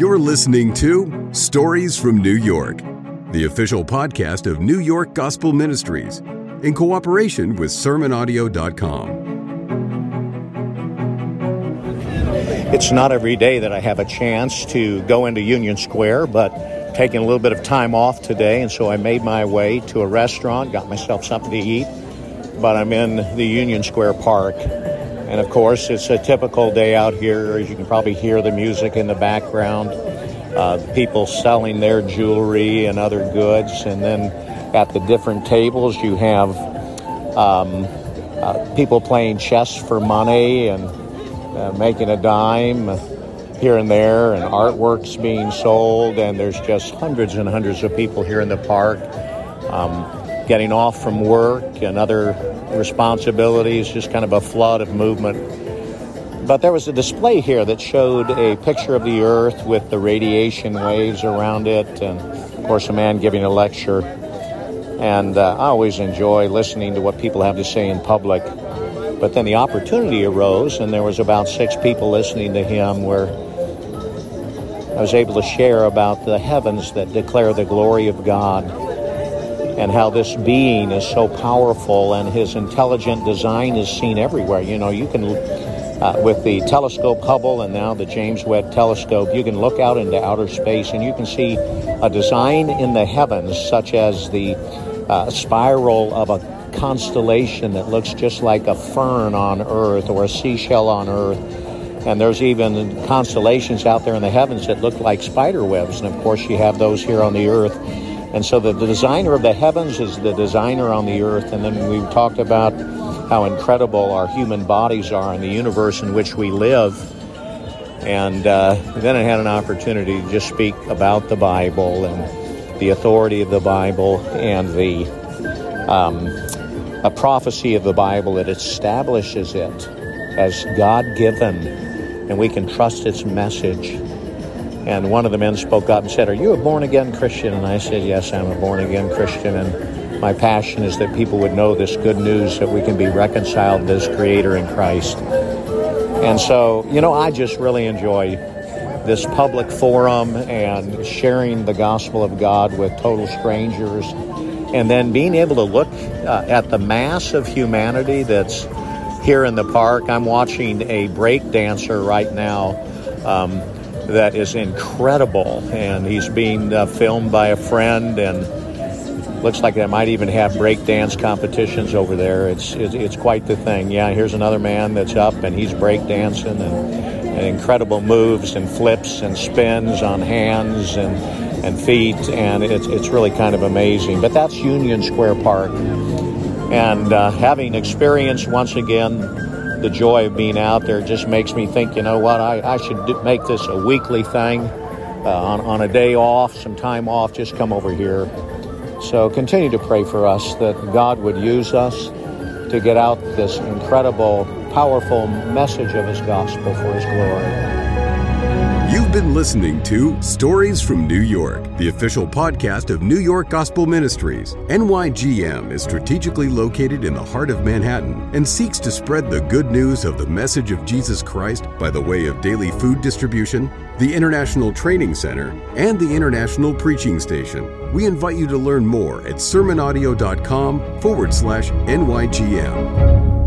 You're listening to Stories from New York, the official podcast of New York Gospel Ministries, in cooperation with SermonAudio.com. It's not every day that I have a chance to go into Union Square, but taking a little bit of time off today, and so I made my way to a restaurant, got myself something to eat. But I'm in the Union Square Park, and of course, it's a typical day out here. As you can probably hear the music in the background, uh, people selling their jewelry and other goods. And then at the different tables, you have um, uh, people playing chess for money and uh, making a dime here and there, and artworks being sold. And there's just hundreds and hundreds of people here in the park. Um, getting off from work and other responsibilities, just kind of a flood of movement. But there was a display here that showed a picture of the Earth with the radiation waves around it, and of course, a man giving a lecture. And uh, I always enjoy listening to what people have to say in public. But then the opportunity arose, and there was about six people listening to him where I was able to share about the heavens that declare the glory of God and how this being is so powerful and his intelligent design is seen everywhere. You know, you can, uh, with the telescope Hubble and now the James Webb telescope, you can look out into outer space and you can see a design in the heavens, such as the uh, spiral of a constellation that looks just like a fern on Earth or a seashell on Earth. And there's even constellations out there in the heavens that look like spider webs. And of course, you have those here on the Earth. And so the, the designer of the heavens is the designer on the earth. And then we talked about how incredible our human bodies are in the universe in which we live. And uh, then I had an opportunity to just speak about the Bible and the authority of the Bible and the um, a prophecy of the Bible that establishes it as God given, and we can trust its message. And one of the men spoke up and said, Are you a born again Christian? And I said, Yes, I'm a born again Christian. And my passion is that people would know this good news that we can be reconciled to this Creator in Christ. And so, you know, I just really enjoy this public forum and sharing the gospel of God with total strangers. And then being able to look uh, at the mass of humanity that's here in the park. I'm watching a break dancer right now. Um, that is incredible, and he's being uh, filmed by a friend, and looks like they might even have breakdance competitions over there. It's, it's it's quite the thing. Yeah, here's another man that's up, and he's break dancing and, and incredible moves and flips and spins on hands and and feet, and it's it's really kind of amazing. But that's Union Square Park, and uh, having experienced once again the joy of being out there just makes me think, you know what, I, I should do, make this a weekly thing. Uh, on, on a day off, some time off, just come over here. So continue to pray for us that God would use us to get out this incredible, powerful message of His gospel for His glory. Been listening to Stories from New York, the official podcast of New York Gospel Ministries. NYGM is strategically located in the heart of Manhattan and seeks to spread the good news of the message of Jesus Christ by the way of daily food distribution, the International Training Center, and the International Preaching Station. We invite you to learn more at sermonaudio.com forward slash NYGM.